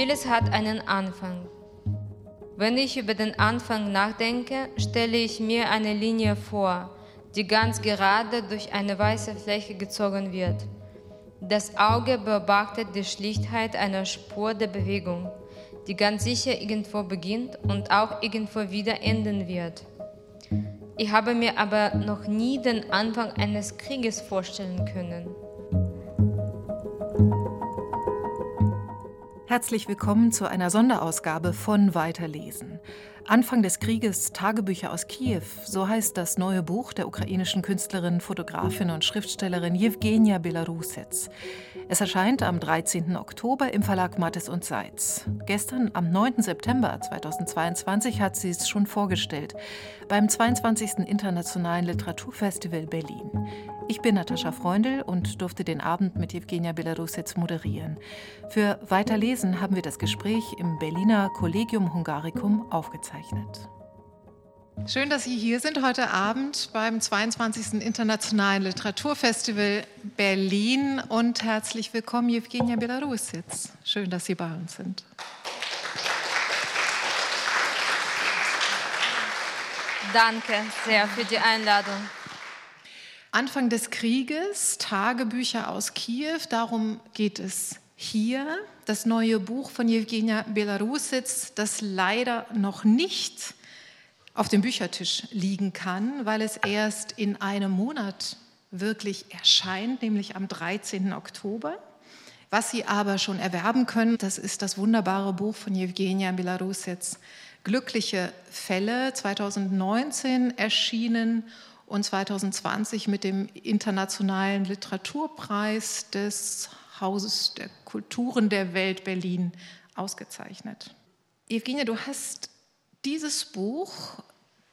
Vieles hat einen Anfang. Wenn ich über den Anfang nachdenke, stelle ich mir eine Linie vor, die ganz gerade durch eine weiße Fläche gezogen wird. Das Auge beobachtet die Schlichtheit einer Spur der Bewegung, die ganz sicher irgendwo beginnt und auch irgendwo wieder enden wird. Ich habe mir aber noch nie den Anfang eines Krieges vorstellen können. Herzlich willkommen zu einer Sonderausgabe von Weiterlesen. Anfang des Krieges Tagebücher aus Kiew, so heißt das neue Buch der ukrainischen Künstlerin, Fotografin und Schriftstellerin Jewgenia Belarusets. Es erscheint am 13. Oktober im Verlag Mattes und Seitz. Gestern, am 9. September 2022, hat sie es schon vorgestellt beim 22. Internationalen Literaturfestival Berlin. Ich bin Natascha Freundl und durfte den Abend mit Jewgenia Belarusets moderieren. Für Weiterlesen haben wir das Gespräch im Berliner Collegium Hungaricum aufgezeichnet. Schön, dass Sie hier sind heute Abend beim 22. Internationalen Literaturfestival Berlin und herzlich willkommen, Jewgenia Belarusets. Schön, dass Sie bei uns sind. Danke sehr für die Einladung. Anfang des Krieges, Tagebücher aus Kiew, darum geht es hier. Das neue Buch von Jewgenia Belarusits, das leider noch nicht auf dem Büchertisch liegen kann, weil es erst in einem Monat wirklich erscheint, nämlich am 13. Oktober. Was Sie aber schon erwerben können, das ist das wunderbare Buch von Jewgenia Belarusits, Glückliche Fälle, 2019 erschienen und 2020 mit dem Internationalen Literaturpreis des Hauses der Kulturen der Welt Berlin ausgezeichnet. Evgenia, du hast dieses Buch,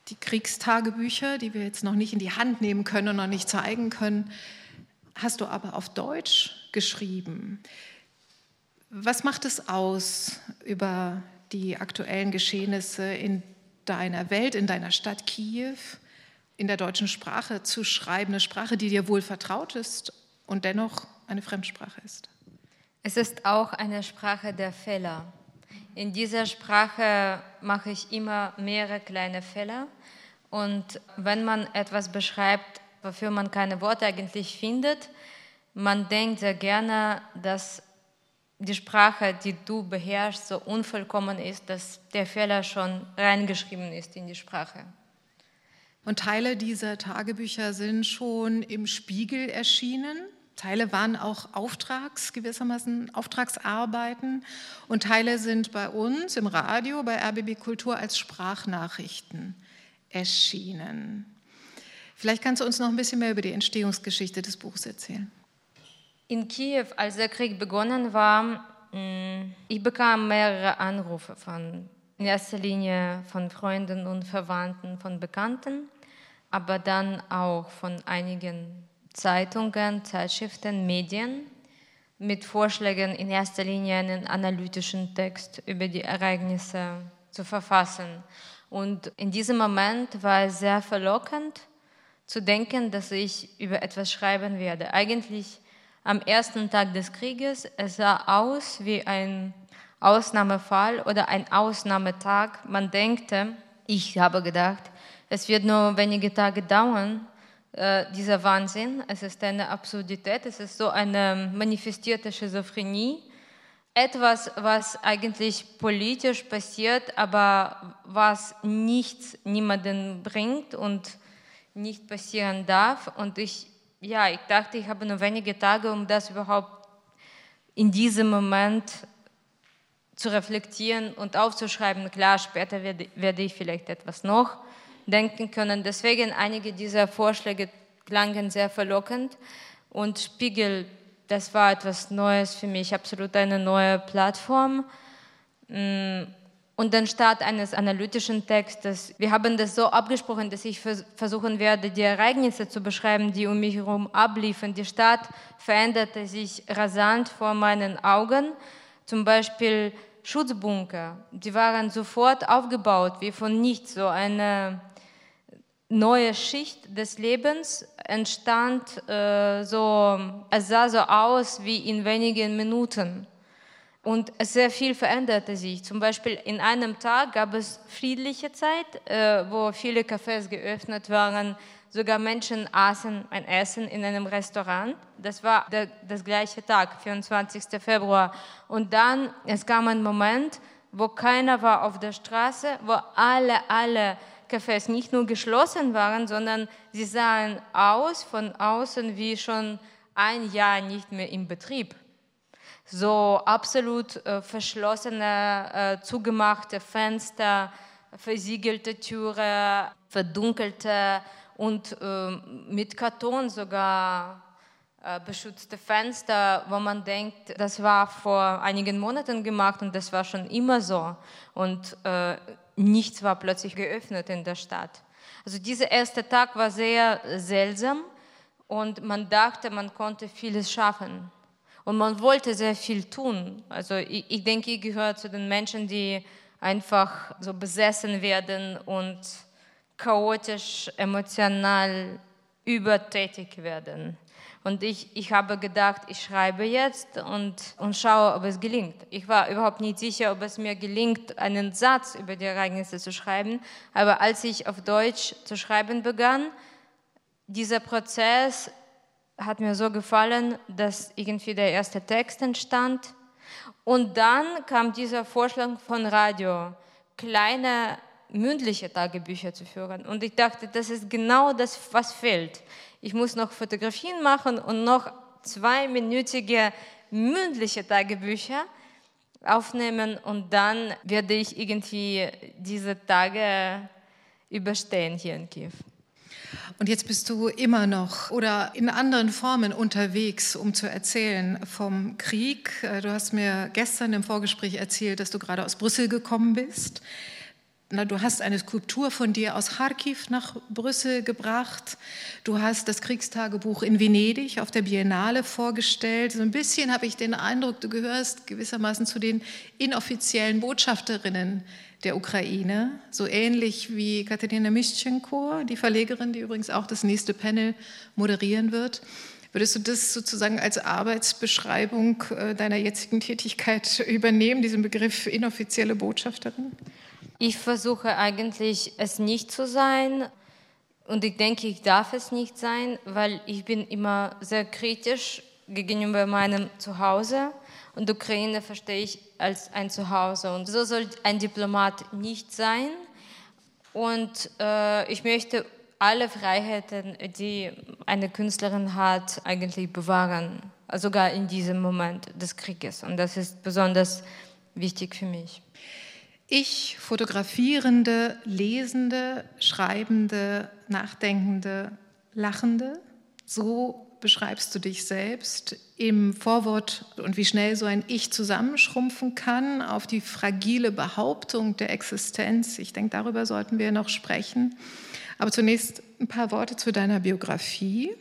die Kriegstagebücher, die wir jetzt noch nicht in die Hand nehmen können und noch nicht zeigen können, hast du aber auf Deutsch geschrieben. Was macht es aus über die aktuellen Geschehnisse in deiner Welt, in deiner Stadt Kiew? in der deutschen Sprache zu schreiben, eine Sprache, die dir wohl vertraut ist und dennoch eine Fremdsprache ist? Es ist auch eine Sprache der Fehler. In dieser Sprache mache ich immer mehrere kleine Fehler. Und wenn man etwas beschreibt, wofür man keine Worte eigentlich findet, man denkt sehr gerne, dass die Sprache, die du beherrschst, so unvollkommen ist, dass der Fehler schon reingeschrieben ist in die Sprache. Und Teile dieser Tagebücher sind schon im Spiegel erschienen. Teile waren auch Auftrags, gewissermaßen Auftragsarbeiten und Teile sind bei uns im Radio, bei RBB Kultur als Sprachnachrichten erschienen. Vielleicht kannst du uns noch ein bisschen mehr über die Entstehungsgeschichte des Buchs erzählen. In Kiew, als der Krieg begonnen war, mm, ich bekam mehrere Anrufe von in erster Linie von Freunden und Verwandten, von Bekannten aber dann auch von einigen Zeitungen, Zeitschriften, Medien mit Vorschlägen in erster Linie einen analytischen Text über die Ereignisse zu verfassen. Und in diesem Moment war es sehr verlockend zu denken, dass ich über etwas schreiben werde. Eigentlich am ersten Tag des Krieges, es sah aus wie ein Ausnahmefall oder ein Ausnahmetag. Man denkt, ich habe gedacht, es wird nur wenige Tage dauern, äh, dieser Wahnsinn. Es ist eine Absurdität, es ist so eine manifestierte Schizophrenie. Etwas, was eigentlich politisch passiert, aber was nichts niemanden bringt und nicht passieren darf. Und ich, ja, ich dachte, ich habe nur wenige Tage, um das überhaupt in diesem Moment zu reflektieren und aufzuschreiben. Klar, später werde, werde ich vielleicht etwas noch denken können. Deswegen einige dieser Vorschläge klangen sehr verlockend und Spiegel, das war etwas Neues für mich, absolut eine neue Plattform. Mm, und den Start eines analytischen Textes. Wir haben das so abgesprochen, dass ich versuchen werde, die Ereignisse zu beschreiben, die um mich herum abliefen. Die Stadt veränderte sich rasant vor meinen Augen. Zum Beispiel Schutzbunker, die waren sofort aufgebaut, wie von nichts, so eine neue Schicht des Lebens entstand äh, so, es sah so aus wie in wenigen Minuten. Und sehr viel veränderte sich. Zum Beispiel in einem Tag gab es friedliche Zeit, äh, wo viele Cafés geöffnet waren. Sogar Menschen aßen ein Essen in einem Restaurant. Das war der, das gleiche Tag, 24. Februar. Und dann, es kam ein Moment, wo keiner war auf der Straße, wo alle, alle Cafés nicht nur geschlossen waren, sondern sie sahen aus von außen wie schon ein Jahr nicht mehr im Betrieb. So absolut äh, verschlossene, äh, zugemachte Fenster, versiegelte Türe, verdunkelte und äh, mit Karton sogar äh, beschützte Fenster, wo man denkt, das war vor einigen Monaten gemacht und das war schon immer so. Und äh, nichts war plötzlich geöffnet in der Stadt. Also dieser erste Tag war sehr seltsam und man dachte, man konnte vieles schaffen. Und man wollte sehr viel tun. Also ich, ich denke, ich gehöre zu den Menschen, die einfach so besessen werden und chaotisch, emotional übertätig werden. Und ich, ich habe gedacht, ich schreibe jetzt und, und schaue, ob es gelingt. Ich war überhaupt nicht sicher, ob es mir gelingt, einen Satz über die Ereignisse zu schreiben. Aber als ich auf Deutsch zu schreiben begann, dieser Prozess hat mir so gefallen, dass irgendwie der erste Text entstand. Und dann kam dieser Vorschlag von Radio, kleine mündliche Tagebücher zu führen. Und ich dachte, das ist genau das, was fehlt. Ich muss noch Fotografien machen und noch zweiminütige mündliche Tagebücher aufnehmen und dann werde ich irgendwie diese Tage überstehen hier in Kiew. Und jetzt bist du immer noch oder in anderen Formen unterwegs, um zu erzählen vom Krieg. Äh, du hast mir gestern im Vorgespräch erzählt, dass du gerade aus Brüssel gekommen bist. Na, du hast eine Skulptur von dir aus Kharkiv nach Brüssel gebracht. Du hast das Kriegstagebuch in Venedig auf der Biennale vorgestellt. So ein bisschen habe ich den Eindruck, du gehörst gewissermaßen zu den inoffiziellen Botschafterinnen der Ukraine, so ähnlich wie Katerina Mischenko, die Verlegerin, die übrigens auch das nächste Panel moderieren wird. Würdest du das sozusagen als Arbeitsbeschreibung äh, deiner jetzigen Tätigkeit übernehmen, diesen Begriff inoffizielle Botschafterin? Ich versuche eigentlich, es nicht zu sein. Und ich denke, ich darf es nicht sein, weil ich bin immer sehr kritisch gegenüber meinem Zuhause. Und Ukraine verstehe ich als ein Zuhause. Und so soll ein Diplomat nicht sein. Und äh, ich möchte alle Freiheiten, die eine Künstlerin hat, eigentlich bewahren, sogar in diesem Moment des Krieges. Und das ist besonders wichtig für mich. Ich, Fotografierende, Lesende, Schreibende, Nachdenkende, Lachende, so beschreibst du dich selbst im Vorwort und wie schnell so ein Ich zusammenschrumpfen kann auf die fragile Behauptung der Existenz. Ich denke, darüber sollten wir noch sprechen. Aber zunächst ein paar Worte zu deiner Biografie.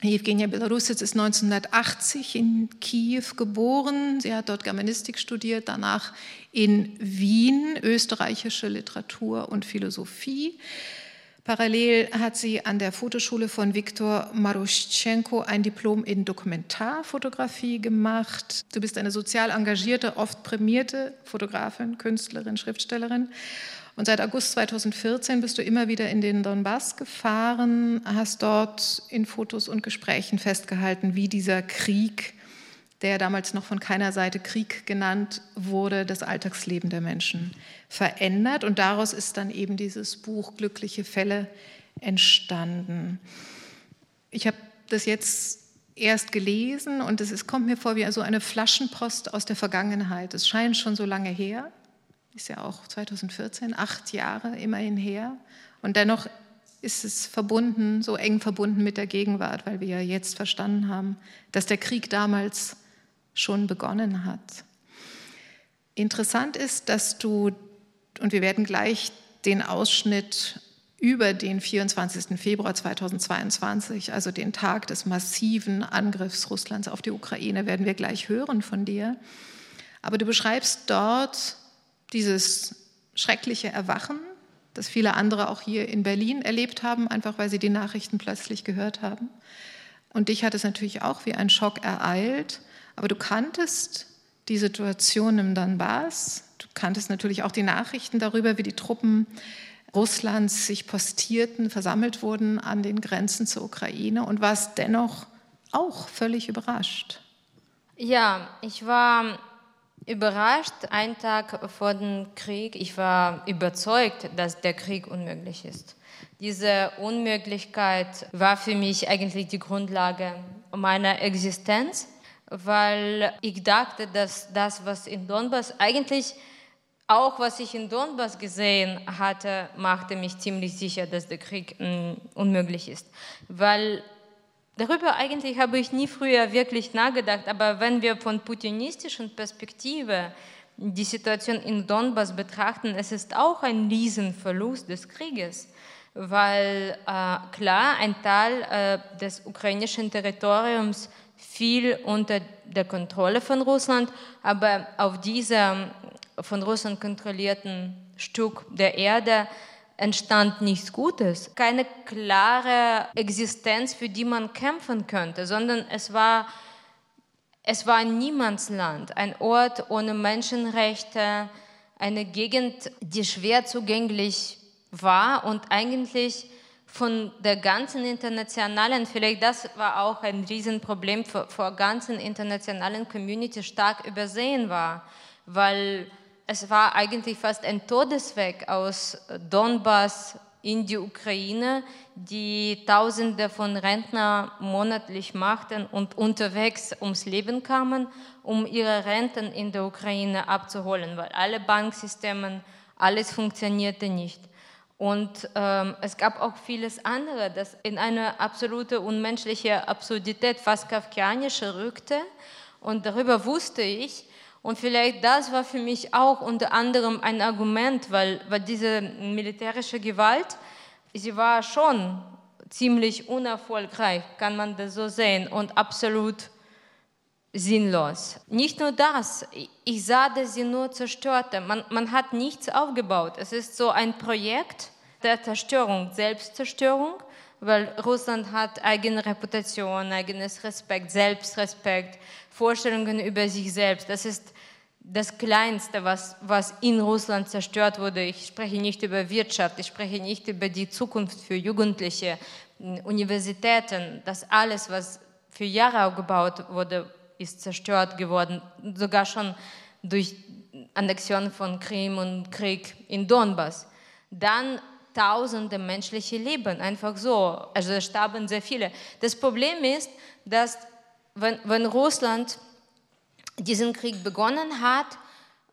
Evgenia Belarusitz ist 1980 in Kiew geboren. Sie hat dort Germanistik studiert, danach in Wien österreichische Literatur und Philosophie. Parallel hat sie an der Fotoschule von Viktor Maruschenko ein Diplom in Dokumentarfotografie gemacht. Du bist eine sozial engagierte, oft prämierte Fotografin, Künstlerin, Schriftstellerin. Und seit August 2014 bist du immer wieder in den Donbass gefahren, hast dort in Fotos und Gesprächen festgehalten, wie dieser Krieg der damals noch von keiner Seite Krieg genannt wurde, das Alltagsleben der Menschen verändert. Und daraus ist dann eben dieses Buch Glückliche Fälle entstanden. Ich habe das jetzt erst gelesen und es kommt mir vor wie so eine Flaschenpost aus der Vergangenheit. Es scheint schon so lange her, ist ja auch 2014, acht Jahre immerhin her. Und dennoch ist es verbunden, so eng verbunden mit der Gegenwart, weil wir ja jetzt verstanden haben, dass der Krieg damals schon begonnen hat. Interessant ist, dass du, und wir werden gleich den Ausschnitt über den 24. Februar 2022, also den Tag des massiven Angriffs Russlands auf die Ukraine, werden wir gleich hören von dir. Aber du beschreibst dort dieses schreckliche Erwachen, das viele andere auch hier in Berlin erlebt haben, einfach weil sie die Nachrichten plötzlich gehört haben. Und dich hat es natürlich auch wie ein Schock ereilt. Aber du kanntest die Situation im Donbass. Du kanntest natürlich auch die Nachrichten darüber, wie die Truppen Russlands sich postierten, versammelt wurden an den Grenzen zur Ukraine und warst dennoch auch völlig überrascht. Ja, ich war überrascht, einen Tag vor dem Krieg. Ich war überzeugt, dass der Krieg unmöglich ist. Diese Unmöglichkeit war für mich eigentlich die Grundlage meiner Existenz, weil ich dachte, dass das, was in Donbass eigentlich auch was ich in Donbass gesehen hatte, machte mich ziemlich sicher, dass der Krieg mh, mm, unmöglich ist. Weil darüber eigentlich habe ich nie früher wirklich nachgedacht, aber wenn wir von putinistischen Perspektive die Situation in Donbass betrachten, es ist auch ein Riesenverlust des Krieges, weil äh, klar ein Teil äh, des ukrainischen Territoriums fiel unter der Kontrolle von Russland, aber auf dieser von Russland kontrollierten Stück der Erde entstand nichts Gutes, keine klare Existenz, für die man kämpfen könnte, sondern es war, es war ein Niemandsland, ein Ort ohne Menschenrechte, eine Gegend, die schwer zugänglich war und eigentlich von der ganzen internationalen, vielleicht das war auch ein Riesenproblem vor, vor ganzen internationalen Community stark übersehen war, weil es war eigentlich fast ein Todesweg aus Donbass in die Ukraine, die Tausende von Rentnern monatlich machten und unterwegs ums Leben kamen, um ihre Renten in der Ukraine abzuholen, weil alle Banksysteme, alles funktionierte nicht. Und ähm, es gab auch vieles andere, das in eine absolute unmenschliche Absurdität, fast kafkianische rückte. Und darüber wusste ich, und vielleicht das war für mich auch unter anderem ein Argument, weil, weil diese militärische Gewalt, sie war schon ziemlich unerfolgreich, kann man das so sehen, und absolut sinnlos. Nicht nur das, ich sah, dass sie nur zerstörte. Man, man hat nichts aufgebaut. Es ist so ein Projekt der Zerstörung, Selbstzerstörung, weil Russland hat eigene Reputation, eigenes Respekt, Selbstrespekt, Vorstellungen über sich selbst. Das ist das Kleinste, was, was in Russland zerstört wurde. Ich spreche nicht über Wirtschaft, ich spreche nicht über die Zukunft für Jugendliche, Universitäten. Das alles, was für Jahre aufgebaut wurde, ist zerstört geworden, sogar schon durch Annexion von Krim und Krieg in Donbass. Dann tausende menschliche Leben, einfach so. Also starben sehr viele. Das Problem ist, dass wenn, wenn Russland diesen Krieg begonnen hat,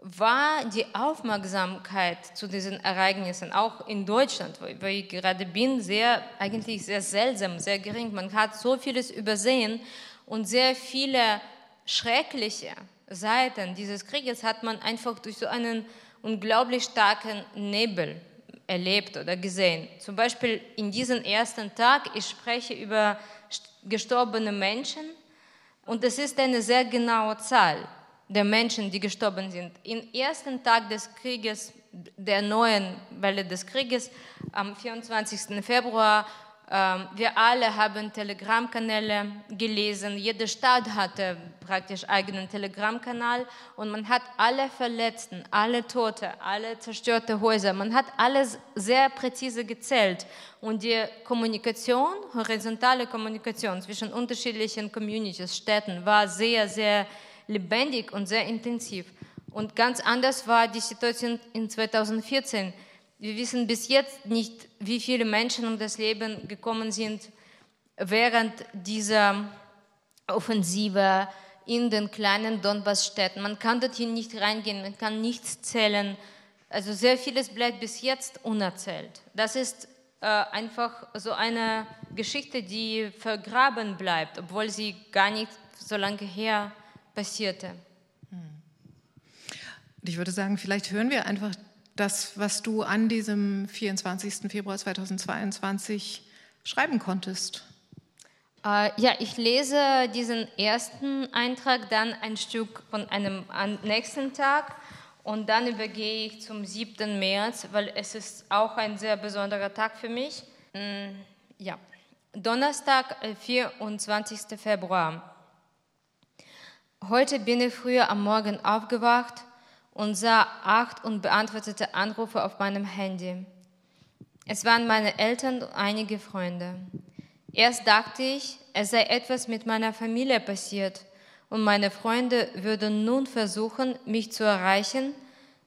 war die Aufmerksamkeit zu diesen Ereignissen, auch in Deutschland, wo, ich gerade bin, sehr, eigentlich sehr seltsam, sehr gering. Man hat so vieles übersehen und sehr viele schreckliche Seiten dieses Krieges hat man einfach durch so einen unglaublich starken Nebel erlebt oder gesehen. Zum Beispiel in diesem ersten Tag, ich spreche über gestorbene Menschen, und es ist eine sehr genaue Zahl der Menschen, die gestorben sind. Im ersten Tag des Krieges, der neuen Welle des Krieges, am 24. Februar, wir alle haben Telegram-Kanäle gelesen. Jede Stadt hatte praktisch eigenen Telegram-Kanal und man hat alle Verletzten, alle Tote, alle zerstörte Häuser, man hat alles sehr präzise gezählt. Und die Kommunikation, horizontale Kommunikation zwischen unterschiedlichen Communities, Städten war sehr, sehr lebendig und sehr intensiv. Und ganz anders war die Situation in 2014 wir wissen bis jetzt nicht, wie viele Menschen um das Leben gekommen sind während dieser Offensive in den kleinen Donbass-Städten. Man kann dorthin nicht reingehen, man kann nichts zählen. Also sehr vieles bleibt bis jetzt unerzählt. Das ist äh, einfach so eine Geschichte, die vergraben bleibt, obwohl sie gar nicht so lange her passierte. Und ich würde sagen, vielleicht hören wir einfach das, was du an diesem 24. Februar 2022 schreiben konntest? Äh, ja, ich lese diesen ersten Eintrag, dann ein Stück von einem nächsten Tag und dann übergehe ich zum 7. März, weil es ist auch ein sehr besonderer Tag für mich. Mm, ja, Donnerstag, 24. Äh, Februar. Heute bin ich früher am Morgen aufgewacht und sah acht unbeantwortete Anrufe auf meinem Handy. Es waren meine Eltern und einige Freunde. Erst dachte ich, es sei etwas mit meiner Familie passiert und meine Freunde würden nun versuchen, mich zu erreichen,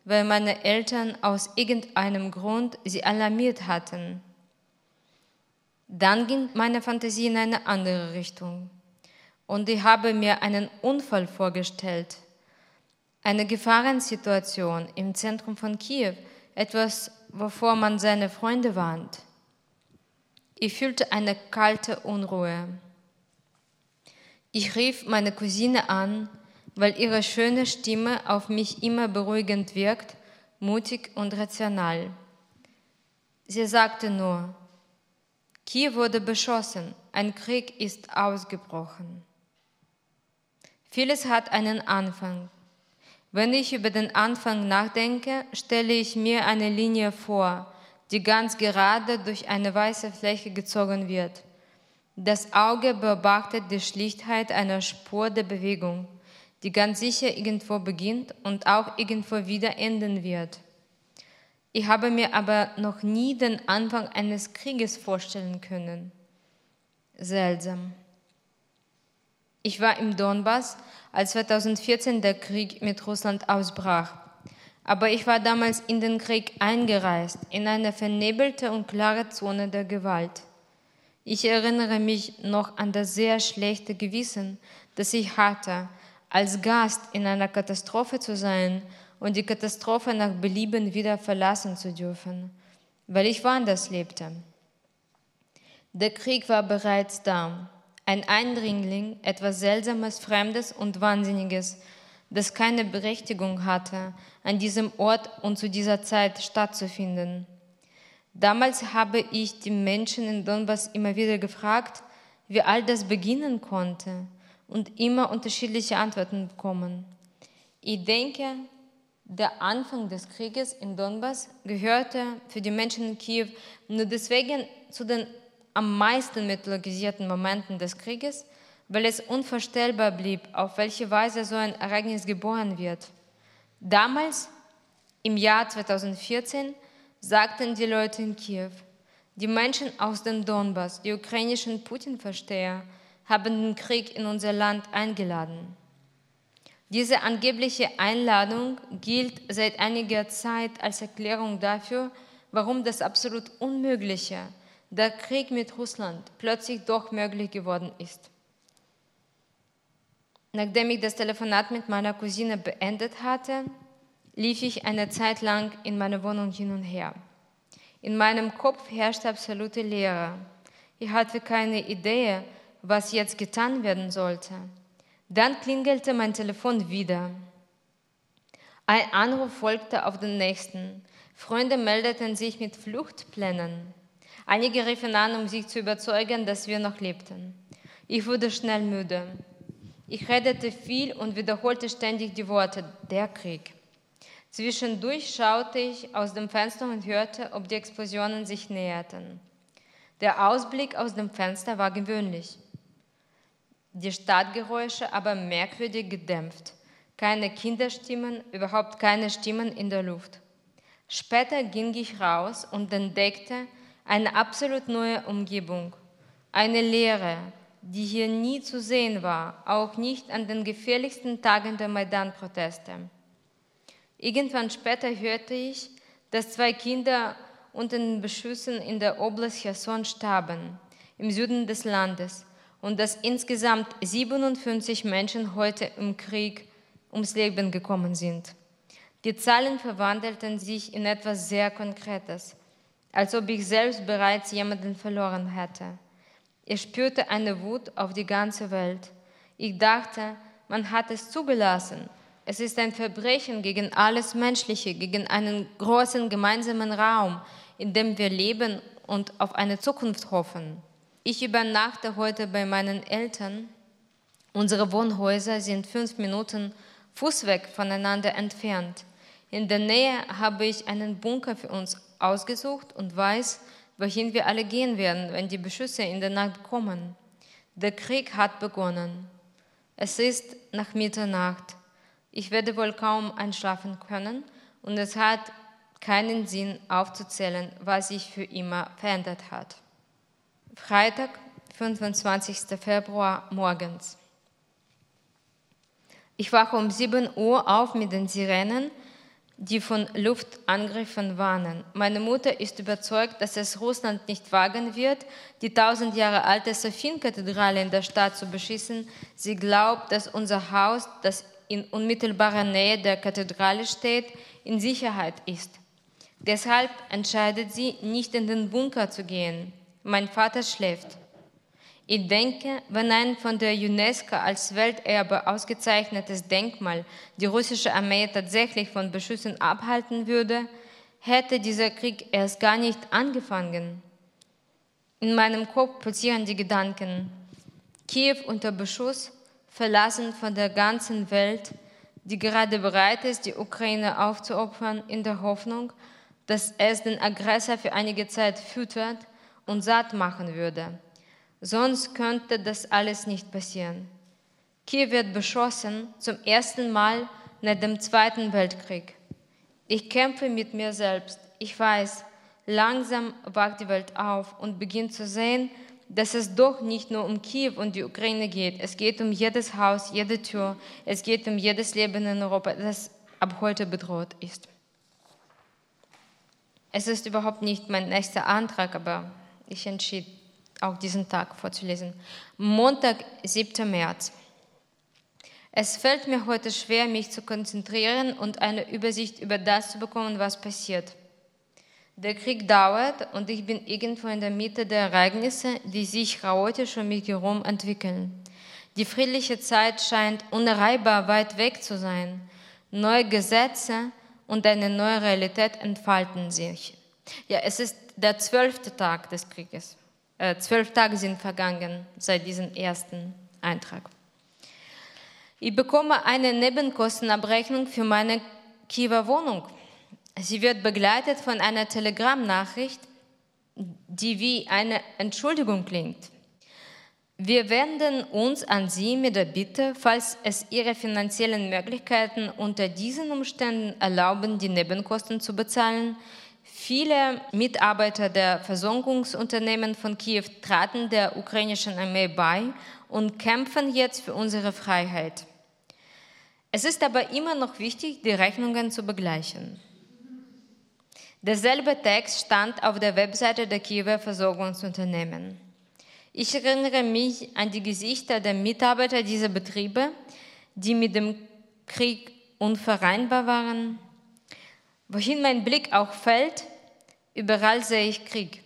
weil meine Eltern aus irgendeinem Grund sie alarmiert hatten. Dann ging meine Fantasie in eine andere Richtung und ich habe mir einen Unfall vorgestellt, eine Gefahrensituation im Zentrum von Kiew, etwas, wovor man seine Freunde warnt. Ich fühlte eine kalte Unruhe. Ich rief meine Cousine an, weil ihre schöne Stimme auf mich immer beruhigend wirkt, mutig und rational. Sie sagte nur, Kiew wurde beschossen, ein Krieg ist ausgebrochen. Vieles hat einen Anfang. Wenn ich über den Anfang nachdenke, stelle ich mir eine Linie vor, die ganz gerade durch eine weiße Fläche gezogen wird. Das Auge beobachtet die Schlichtheit einer Spur der Bewegung, die ganz sicher irgendwo beginnt und auch irgendwo wieder enden wird. Ich habe mir aber noch nie den Anfang eines Krieges vorstellen können. Seltsam. Ich war im Donbass, als 2014 der Krieg mit Russland ausbrach. Aber ich war damals in den Krieg eingereist, in eine vernebelte und klare Zone der Gewalt. Ich erinnere mich noch an das sehr schlechte Gewissen, das ich hatte, als Gast in einer Katastrophe zu sein und die Katastrophe nach Belieben wieder verlassen zu dürfen, weil ich woanders lebte. Der Krieg war bereits da, ein Eindringling, etwas Seltsames, Fremdes und Wahnsinniges, das keine Berechtigung hatte, an diesem Ort und zu dieser Zeit stattzufinden. Damals habe ich die Menschen in Donbass immer wieder gefragt, wie all das beginnen konnte und immer unterschiedliche Antworten bekommen. Ich denke, der Anfang des Krieges in Donbass gehörte für die Menschen in Kiew nur deswegen zu den am meisten mythologisierten Momenten des Krieges, weil es unvorstellbar blieb, auf welche Weise so ein Ereignis geboren wird. Damals, im Jahr 2014, sagten die Leute in Kiew. Die Menschen aus dem Donbass, die ukrainischen Putin-Versteher, haben den Krieg in unser Land eingeladen. Diese angebliche Einladung gilt seit einiger Zeit als Erklärung dafür, warum das absolut Unmögliche, der Krieg mit Russland, plötzlich doch möglich geworden ist. Nachdem ich das Telefonat mit meiner Cousine beendet hatte, lief ich eine Zeit lang in meiner Wohnung hin und her. In meinem Kopf herrschte absolute Leere. Ich hatte keine Idee, was jetzt getan werden sollte. Dann klingelte mein Telefon wieder. Ein Anruf folgte auf den nächsten. Freunde meldeten sich mit Fluchtplänen. Einige riefen an, um sich zu überzeugen, dass wir noch lebten. Ich wurde schnell müde. Ich redete viel und wiederholte ständig die Worte, der Krieg. Zwischendurch schaute ich aus dem Fenster und hörte, ob die Explosionen sich näherten. Der Ausblick aus dem Fenster war gewöhnlich. Die Stadtgeräusche aber merkwürdig gedämpft. Keine Kinderstimmen, überhaupt keine Stimmen in der Luft. Später ging ich raus und entdeckte eine absolut neue Umgebung. Eine Leere, die hier nie zu sehen war, auch nicht an den gefährlichsten Tagen der Maidan-Proteste. Irgendwann später hörte ich, dass zwei Kinder unter den Beschüssen in der Oblast Cherson starben, im Süden des Landes, und dass insgesamt 57 Menschen heute im Krieg ums Leben gekommen sind. Die Zahlen verwandelten sich in etwas sehr Konkretes, als ob ich selbst bereits jemanden verloren hätte. Ich spürte eine Wut auf die ganze Welt. Ich dachte, man hat es zugelassen, es ist ein Verbrechen gegen alles Menschliche, gegen einen großen gemeinsamen Raum, in dem wir leben und auf eine Zukunft hoffen. Ich übernachte heute bei meinen Eltern. Unsere Wohnhäuser sind fünf Minuten Fußweg voneinander entfernt. In der Nähe habe ich einen Bunker für uns ausgesucht und weiß, wohin wir alle gehen werden, wenn die Beschüsse in der Nacht kommen. Der Krieg hat begonnen. Es ist nach Mitternacht. Ich werde wohl kaum einschlafen können und es hat keinen Sinn aufzuzählen, was sich für immer verändert hat. Freitag, 25. Februar morgens. Ich wache um 7 Uhr auf mit den Sirenen, die von Luftangriffen warnen. Meine Mutter ist überzeugt, dass es Russland nicht wagen wird, die tausend Jahre alte Sophienkathedrale in der Stadt zu beschießen. Sie glaubt, dass unser Haus, das in unmittelbarer Nähe der Kathedrale steht, in Sicherheit ist. Deshalb entscheidet sie, nicht in den Bunker zu gehen. Mein Vater schläft. Ich denke, wenn ein von der UNESCO als Welterbe ausgezeichnetes Denkmal die russische Armee tatsächlich von Beschüssen abhalten würde, hätte dieser Krieg erst gar nicht angefangen. In meinem Kopf passieren die Gedanken, Kiew unter Beschuss, verlassen von der ganzen Welt, die gerade bereit ist, die Ukraine aufzuopfern, in der Hoffnung, dass es den Aggressor für einige Zeit füttert und satt machen würde. Sonst könnte das alles nicht passieren. Kiew wird beschossen zum ersten Mal nach dem Zweiten Weltkrieg. Ich kämpfe mit mir selbst. Ich weiß, langsam wacht die Welt auf und beginnt zu sehen, dass es doch nicht nur um Kiew und die Ukraine geht. Es geht um jedes Haus, jede Tür. Es geht um jedes Leben in Europa, das ab heute bedroht ist. Es ist überhaupt nicht mein nächster Antrag, aber ich entschied, auch diesen Tag vorzulesen. Montag, 7. März. Es fällt mir heute schwer, mich zu konzentrieren und eine Übersicht über das zu bekommen, was passiert. Der Krieg dauert und ich bin irgendwo in der Mitte der Ereignisse, die sich chaotisch um mich herum entwickeln. Die friedliche Zeit scheint unerreichbar weit weg zu sein. Neue Gesetze und eine neue Realität entfalten sich. Ja, es ist der zwölfte Tag des Krieges. Äh, zwölf Tage sind vergangen seit diesem ersten Eintrag. Ich bekomme eine Nebenkostenabrechnung für meine Kiewer Wohnung. Sie wird begleitet von einer Telegrammnachricht, die wie eine Entschuldigung klingt. Wir wenden uns an Sie mit der Bitte, falls es Ihre finanziellen Möglichkeiten unter diesen Umständen erlauben, die Nebenkosten zu bezahlen, Viele Mitarbeiter der Versorgungsunternehmen von Kiew traten der ukrainischen Armee bei und kämpfen jetzt für unsere Freiheit. Es ist aber immer noch wichtig, die Rechnungen zu begleichen. Derselbe Text stand auf der Webseite der Kiewer Versorgungsunternehmen. Ich erinnere mich an die Gesichter der Mitarbeiter dieser Betriebe, die mit dem Krieg unvereinbar waren. Wohin mein Blick auch fällt, Überall sehe ich Krieg.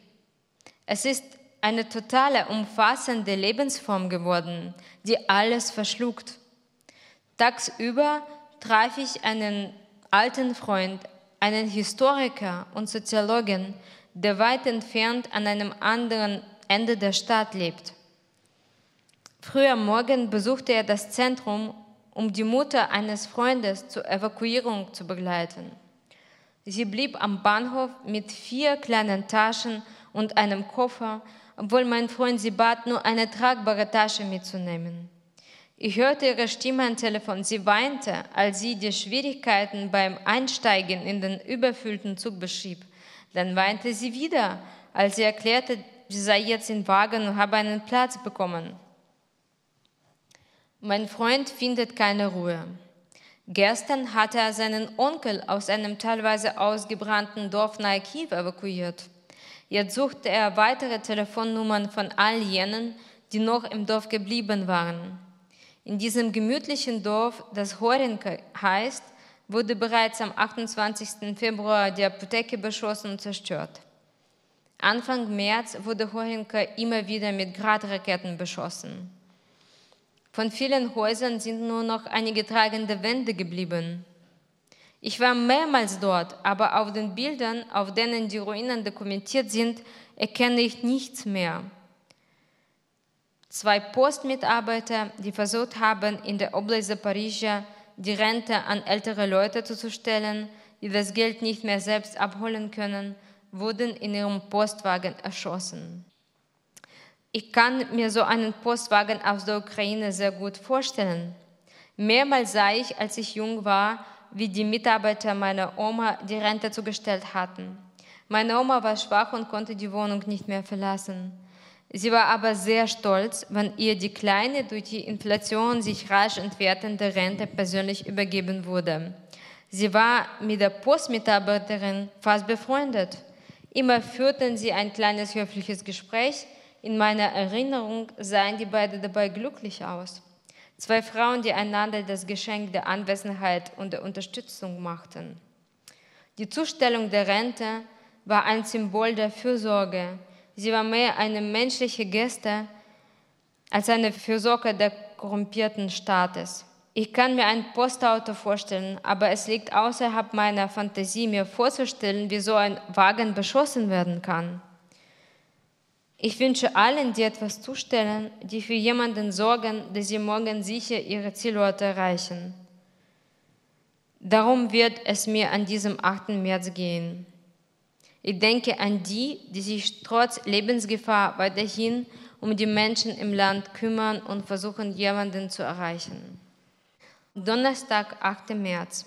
Es ist eine totale, umfassende Lebensform geworden, die alles verschluckt. Tagsüber traf ich einen alten Freund, einen Historiker und Soziologen, der weit entfernt an einem anderen Ende der Stadt lebt. Früher Morgen besuchte er das Zentrum, um die Mutter eines Freundes zur Evakuierung zu begleiten. Sie blieb am Bahnhof mit vier kleinen Taschen und einem Koffer, obwohl mein Freund sie bat, nur eine tragbare Tasche mitzunehmen. Ich hörte ihre Stimme am Telefon. Sie weinte, als sie die Schwierigkeiten beim Einsteigen in den überfüllten Zug beschrieb. Dann weinte sie wieder, als sie erklärte, sie sei jetzt im Wagen und habe einen Platz bekommen. Mein Freund findet keine Ruhe. Gestern hatte er seinen Onkel aus einem teilweise ausgebrannten Dorf nahe Kiew evakuiert. Jetzt suchte er weitere Telefonnummern von all jenen, die noch im Dorf geblieben waren. In diesem gemütlichen Dorf, das Horinka heißt, wurde bereits am 28. Februar die Apotheke beschossen und zerstört. Anfang März wurde Horinka immer wieder mit Gradraketen beschossen. Von vielen Häusern sind nur noch einige tragende Wände geblieben. Ich war mehrmals dort, aber auf den Bildern, auf denen die Ruinen dokumentiert sind, erkenne ich nichts mehr. Zwei Postmitarbeiter, die versucht haben, in der Oblast Zaporizhia die Rente an ältere Leute zuzustellen, die das Geld nicht mehr selbst abholen können, wurden in ihrem Postwagen erschossen. Ich kann mir so einen Postwagen aus der Ukraine sehr gut vorstellen. Mehrmals sah ich, als ich jung war, wie die Mitarbeiter meiner Oma die Rente zugestellt hatten. Meine Oma war schwach und konnte die Wohnung nicht mehr verlassen. Sie war aber sehr stolz, wenn ihr die kleine, durch die Inflation sich rasch entwertende Rente persönlich übergeben wurde. Sie war mit der Postmitarbeiterin fast befreundet. Immer führten sie ein kleines höfliches Gespräch. In meiner Erinnerung sahen die beiden dabei glücklich aus. Zwei Frauen, die einander das Geschenk der Anwesenheit und der Unterstützung machten. Die Zustellung der Rente war ein Symbol der Fürsorge, Sie war mehr eine menschliche Geste als eine Fürsorge der korrumpierten Staates. Ich kann mir ein Postauto vorstellen, aber es liegt außerhalb meiner Fantasie, mir vorzustellen, wie so ein Wagen beschossen werden kann. Ich wünsche allen, die etwas zustellen, die für jemanden sorgen, dass sie morgen sicher ihre Zielorte erreichen. Darum wird es mir an diesem 8. März gehen. Ich denke an die, die sich trotz Lebensgefahr weiterhin um die Menschen im Land kümmern und versuchen, jemanden zu erreichen. Donnerstag, 8. März.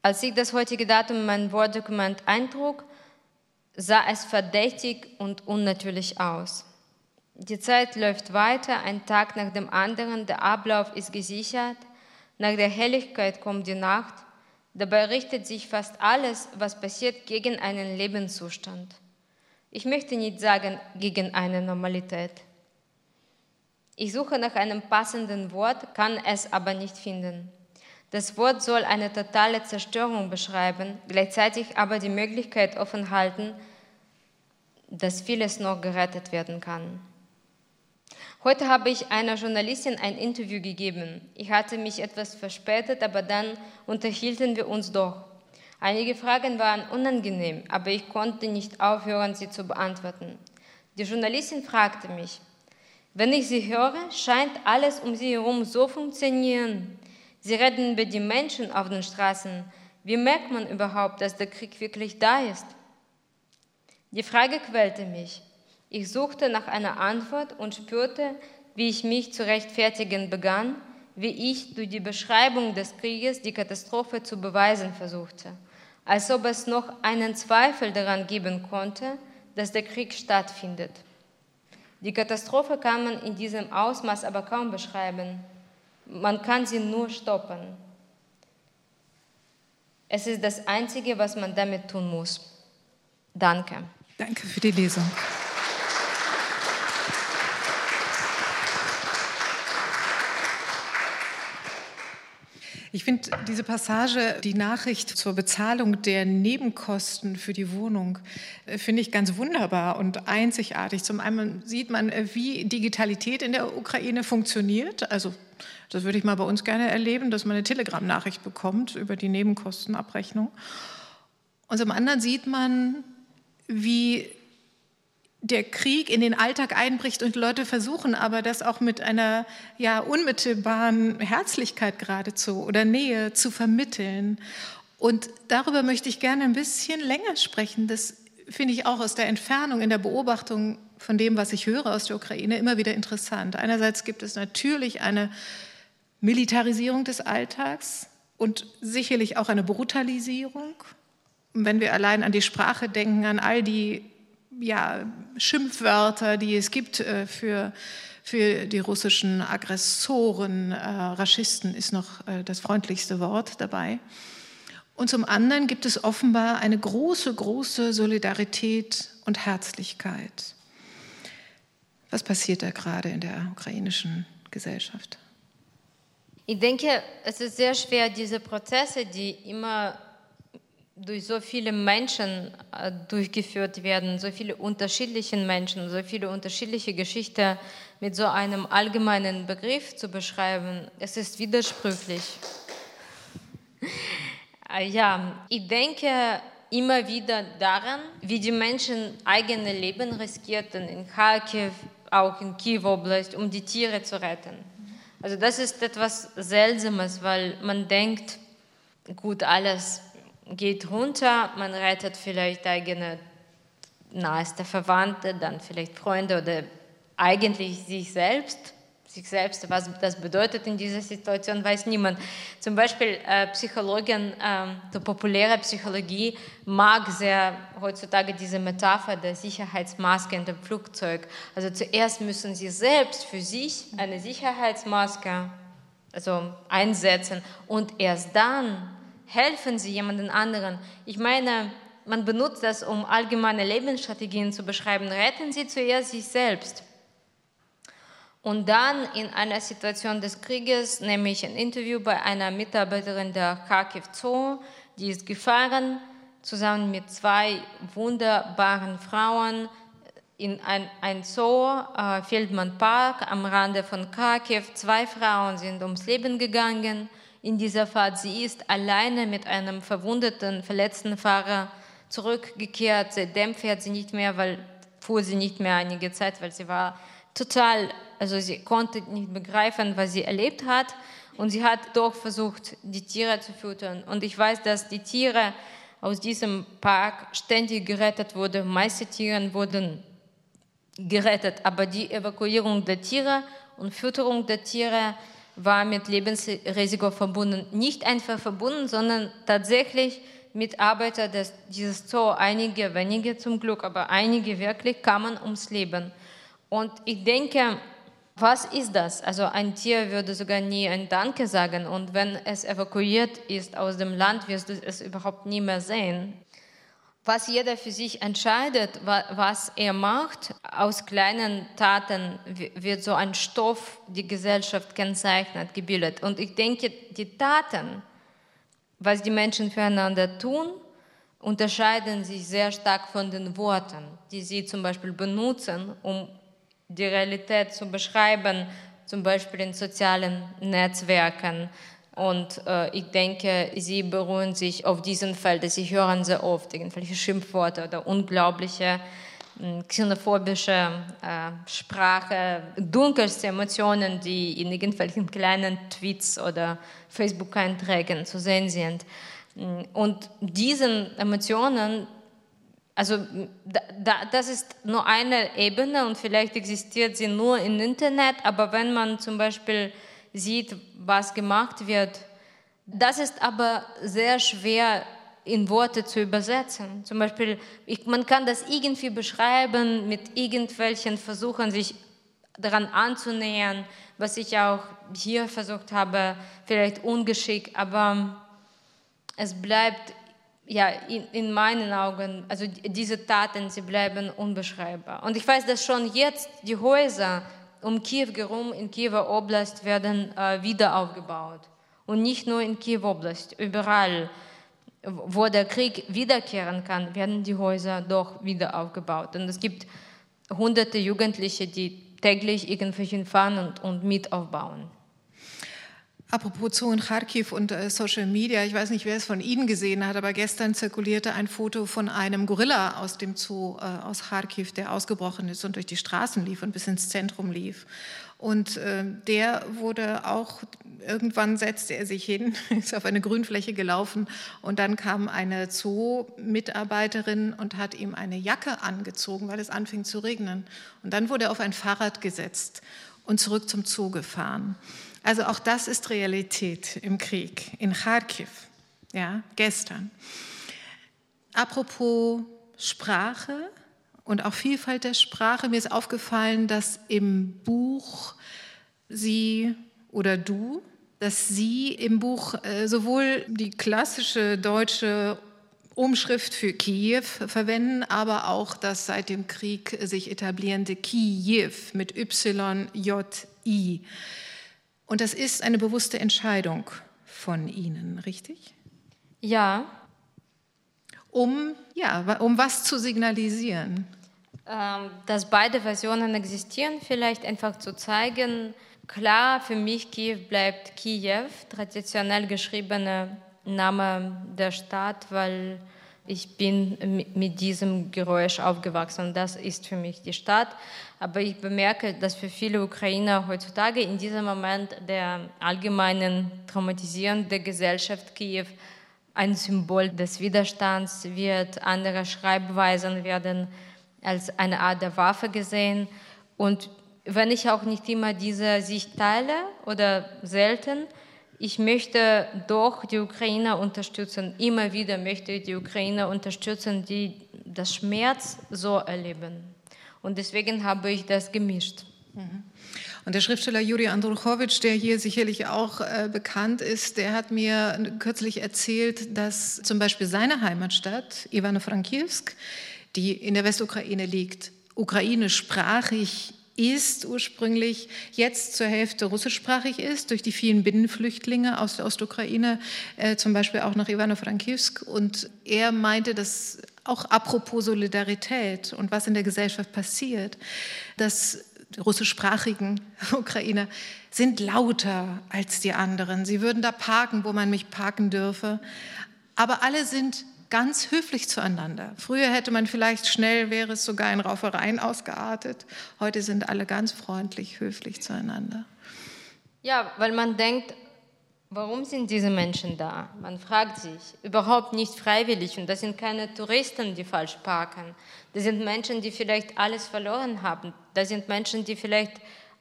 Als ich das heutige Datum in mein Wortdokument eintrug, sah es verdächtig und unnatürlich aus. Die Zeit läuft weiter, ein Tag nach dem anderen, der Ablauf ist gesichert, nach der Helligkeit kommt die Nacht Dabei richtet sich fast alles, was passiert, gegen einen Lebenszustand. Ich möchte nicht sagen gegen eine Normalität. Ich suche nach einem passenden Wort, kann es aber nicht finden. Das Wort soll eine totale Zerstörung beschreiben, gleichzeitig aber die Möglichkeit offen halten, dass vieles noch gerettet werden kann. Heute habe ich einer Journalistin ein Interview gegeben. Ich hatte mich etwas verspätet, aber dann unterhielten wir uns doch. Einige Fragen waren unangenehm, aber ich konnte nicht aufhören, sie zu beantworten. Die Journalistin fragte mich, wenn ich sie höre, scheint alles um sie herum so funktionieren. Sie reden über die Menschen auf den Straßen. Wie merkt man überhaupt, dass der Krieg wirklich da ist? Die Frage quälte mich. Ich suchte nach einer Antwort und spürte, wie ich mich zu rechtfertigen begann, wie ich durch die Beschreibung des Krieges die Katastrophe zu beweisen versuchte, als ob es noch einen Zweifel daran geben konnte, dass der Krieg stattfindet. Die Katastrophe kann man in diesem Ausmaß aber kaum beschreiben. Man kann sie nur stoppen. Es ist das Einzige, was man damit tun muss. Danke. Danke für die Lesung. Ich finde diese Passage, die Nachricht zur Bezahlung der Nebenkosten für die Wohnung, äh, finde ich ganz wunderbar und einzigartig. Zum einen sieht man, äh, wie Digitalität in der Ukraine funktioniert. Also das würde ich mal bei uns gerne erleben, dass man eine Telegram-Nachricht bekommt über die Nebenkostenabrechnung. Und zum anderen sieht man, wie der Krieg in den Alltag einbricht und Leute versuchen aber das auch mit einer ja, unmittelbaren Herzlichkeit geradezu oder Nähe zu vermitteln. Und darüber möchte ich gerne ein bisschen länger sprechen. Das finde ich auch aus der Entfernung in der Beobachtung von dem, was ich höre aus der Ukraine, immer wieder interessant. Einerseits gibt es natürlich eine Militarisierung des Alltags und sicherlich auch eine Brutalisierung. Wenn wir allein an die Sprache denken, an all die ja, Schimpfwörter, die es gibt äh, für, für die russischen Aggressoren, äh, Raschisten ist noch äh, das freundlichste Wort dabei. Und zum anderen gibt es offenbar eine große, große Solidarität und Herzlichkeit. Was passiert da gerade in der ukrainischen Gesellschaft? Ich denke, es ist sehr schwer, diese Prozesse, die immer durch so viele Menschen äh, durchgeführt werden, so viele unterschiedliche Menschen, so viele unterschiedliche Geschichten mit so einem allgemeinen Begriff zu beschreiben, es ist widersprüchlich. Äh, ja, ich denke immer wieder daran, wie die Menschen eigene Leben riskierten in Kharkiv, auch in Kiew Oblast, um die Tiere zu retten. Also das ist etwas Seltsames, weil man denkt, gut, alles geht runter, man rettet vielleicht eigene naheste Verwandte, dann vielleicht Freunde oder eigentlich sich selbst sich selbst, was das bedeutet in dieser Situation, weiß niemand. Zum Beispiel äh, Psychologin, äh, die populäre Psychologie mag sehr heutzutage diese Metapher der Sicherheitsmaske in dem Flugzeug. Also zuerst müssen sie selbst für sich eine Sicherheitsmaske also einsetzen und erst dann helfen sie jemanden anderen. Ich meine, man benutzt das, um allgemeine Lebensstrategien zu beschreiben. Retten Sie zuerst sich selbst. Und dann in einer Situation des Krieges nehme ich ein Interview bei einer Mitarbeiterin der Kharkiv Zoo, die ist gefahren zusammen mit zwei wunderbaren Frauen in ein, ein Zoo, äh, Feldman Park am Rande von Kharkiv. Zwei Frauen sind ums Leben gegangen in dieser Fahrt. Sie ist alleine mit einem verwundeten, verletzten Fahrer zurückgekehrt. Seitdem fährt sie nicht mehr, weil fuhr sie nicht mehr einige Zeit, weil sie war total also sie konnte nicht begreifen, was sie erlebt hat. Und sie hat doch versucht, die Tiere zu füttern. Und ich weiß, dass die Tiere aus diesem Park ständig gerettet wurden. Meiste Tiere wurden gerettet. Aber die Evakuierung der Tiere und Fütterung der Tiere war mit Lebensrisiko verbunden. Nicht einfach verbunden, sondern tatsächlich Mitarbeiter des, dieses Zoo, einige wenige zum Glück, aber einige wirklich kamen ums Leben. Und ich denke, was ist das? Also ein Tier würde sogar nie ein Danke sagen und wenn es evakuiert ist aus dem Land, wirst du es überhaupt nie mehr sehen. Was jeder für sich entscheidet, was er macht, aus kleinen Taten wird so ein Stoff, die Gesellschaft kennzeichnet, gebildet. Und ich denke, die Taten, was die Menschen füreinander tun, unterscheiden sich sehr stark von den Worten, die sie zum Beispiel benutzen, um die Realität zu beschreiben, zum Beispiel in sozialen Netzwerken. Und äh, ich denke, sie beruhen sich auf diesen Feldern. Sie hören sehr oft irgendwelche Schimpfworte oder unglaubliche hm, xenophobische äh, Sprache, dunkelste Emotionen, die in irgendwelchen kleinen Tweets oder Facebook-Einträgen zu sehen sind. Hm, und diesen Emotionen also da, das ist nur eine Ebene und vielleicht existiert sie nur im Internet, aber wenn man zum Beispiel sieht, was gemacht wird, das ist aber sehr schwer in Worte zu übersetzen. Zum Beispiel, ich, man kann das irgendwie beschreiben mit irgendwelchen Versuchen, sich daran anzunähern, was ich auch hier versucht habe, vielleicht ungeschickt, aber es bleibt ja, in, in, meinen Augen, also diese Taten, sie bleiben unbeschreibbar. Und ich weiß, dass schon jetzt die Häuser um Kiew herum in Kiewer Oblast werden äh, wieder aufgebaut. Und nicht nur in Kiew Oblast, überall, wo der Krieg wiederkehren kann, werden die Häuser doch wieder aufgebaut. Und es gibt hunderte Jugendliche, die täglich irgendwelche fahren und, und mit aufbauen. Apropos Zoo in Kharkiv und äh, Social Media, ich weiß nicht, wer es von Ihnen gesehen hat, aber gestern zirkulierte ein Foto von einem Gorilla aus dem Zoo äh, aus Kharkiv, der ausgebrochen ist und durch die Straßen lief und bis ins Zentrum lief. Und äh, der wurde auch, irgendwann setzte er sich hin, ist auf eine Grünfläche gelaufen und dann kam eine Zoo-Mitarbeiterin und hat ihm eine Jacke angezogen, weil es anfing zu regnen. Und dann wurde er auf ein Fahrrad gesetzt und zurück zum Zoo gefahren. Also auch das ist Realität im Krieg in Kharkiv, ja, gestern. Apropos Sprache und auch Vielfalt der Sprache, mir ist aufgefallen, dass im Buch Sie oder du, dass Sie im Buch äh, sowohl die klassische deutsche Umschrift für Kiew verwenden, aber auch das seit dem Krieg sich etablierende Kiew mit Y-J-I. Und das ist eine bewusste Entscheidung von Ihnen, richtig? Ja. Um, ja, um was zu signalisieren? Ähm, dass beide Versionen existieren, vielleicht einfach zu zeigen, klar, für mich Kiew bleibt Kiew, traditionell geschriebener Name der Stadt, weil ich bin mit diesem Geräusch aufgewachsen. Das ist für mich die Stadt. Aber ich bemerke, dass für viele Ukrainer heutzutage in diesem Moment der allgemeinen Traumatisierung der Gesellschaft Kiew ein Symbol des Widerstands wird. Andere Schreibweisen werden als eine Art der Waffe gesehen. Und wenn ich auch nicht immer diese Sicht teile oder selten, ich möchte doch die Ukrainer unterstützen. Immer wieder möchte ich die Ukrainer unterstützen, die das Schmerz so erleben. Und deswegen habe ich das gemischt. Mhm. Und der Schriftsteller Juri Andruchowitsch, der hier sicherlich auch äh, bekannt ist, der hat mir kürzlich erzählt, dass zum Beispiel seine Heimatstadt Ivano-Frankivsk, die in der Westukraine liegt, ukrainischsprachig ist ursprünglich, jetzt zur Hälfte russischsprachig ist, durch die vielen Binnenflüchtlinge aus der Ostukraine, äh, zum Beispiel auch nach Ivano-Frankivsk. Und er meinte, dass auch apropos Solidarität und was in der Gesellschaft passiert, dass die russischsprachigen Ukrainer sind lauter als die anderen. Sie würden da parken, wo man mich parken dürfe. Aber alle sind ganz höflich zueinander. Früher hätte man vielleicht schnell, wäre es sogar in Raufereien ausgeartet. Heute sind alle ganz freundlich, höflich zueinander. Ja, weil man denkt, warum sind diese Menschen da? Man fragt sich, überhaupt nicht freiwillig. Und das sind keine Touristen, die falsch parken. Das sind Menschen, die vielleicht alles verloren haben. Das sind Menschen, die vielleicht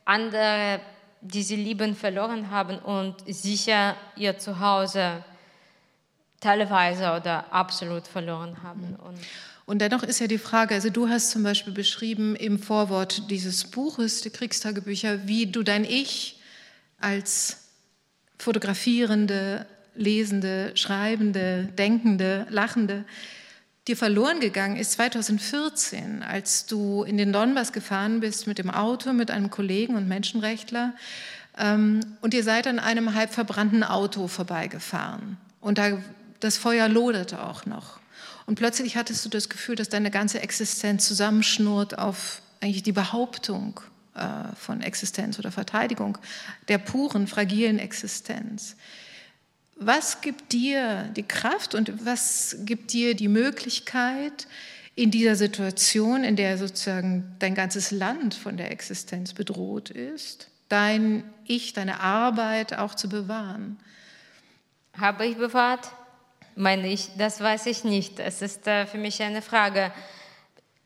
andere, die sie lieben, verloren haben und sicher ihr Zuhause teilweise oder absolut verloren haben. Mhm. Und, und dennoch ist ja die Frage, also du hast zum Beispiel beschrieben im Vorwort dieses Buches, die Kriegstagebücher, wie du dein Ich als fotografierende, lesende, schreibende, denkende, lachende dir verloren gegangen ist 2014, als du in den Donbass gefahren bist mit dem Auto, mit einem Kollegen und Menschenrechtler ähm, und ihr seid an einem halb verbrannten Auto vorbeigefahren. Und da das Feuer loderte auch noch. Und plötzlich hattest du das Gefühl, dass deine ganze Existenz zusammenschnurrt auf eigentlich die Behauptung von Existenz oder Verteidigung der puren, fragilen Existenz. Was gibt dir die Kraft und was gibt dir die Möglichkeit, in dieser Situation, in der sozusagen dein ganzes Land von der Existenz bedroht ist, dein Ich, deine Arbeit auch zu bewahren? Habe ich bewahrt? meine ich, das weiß ich nicht. Es ist äh, für mich eine Frage.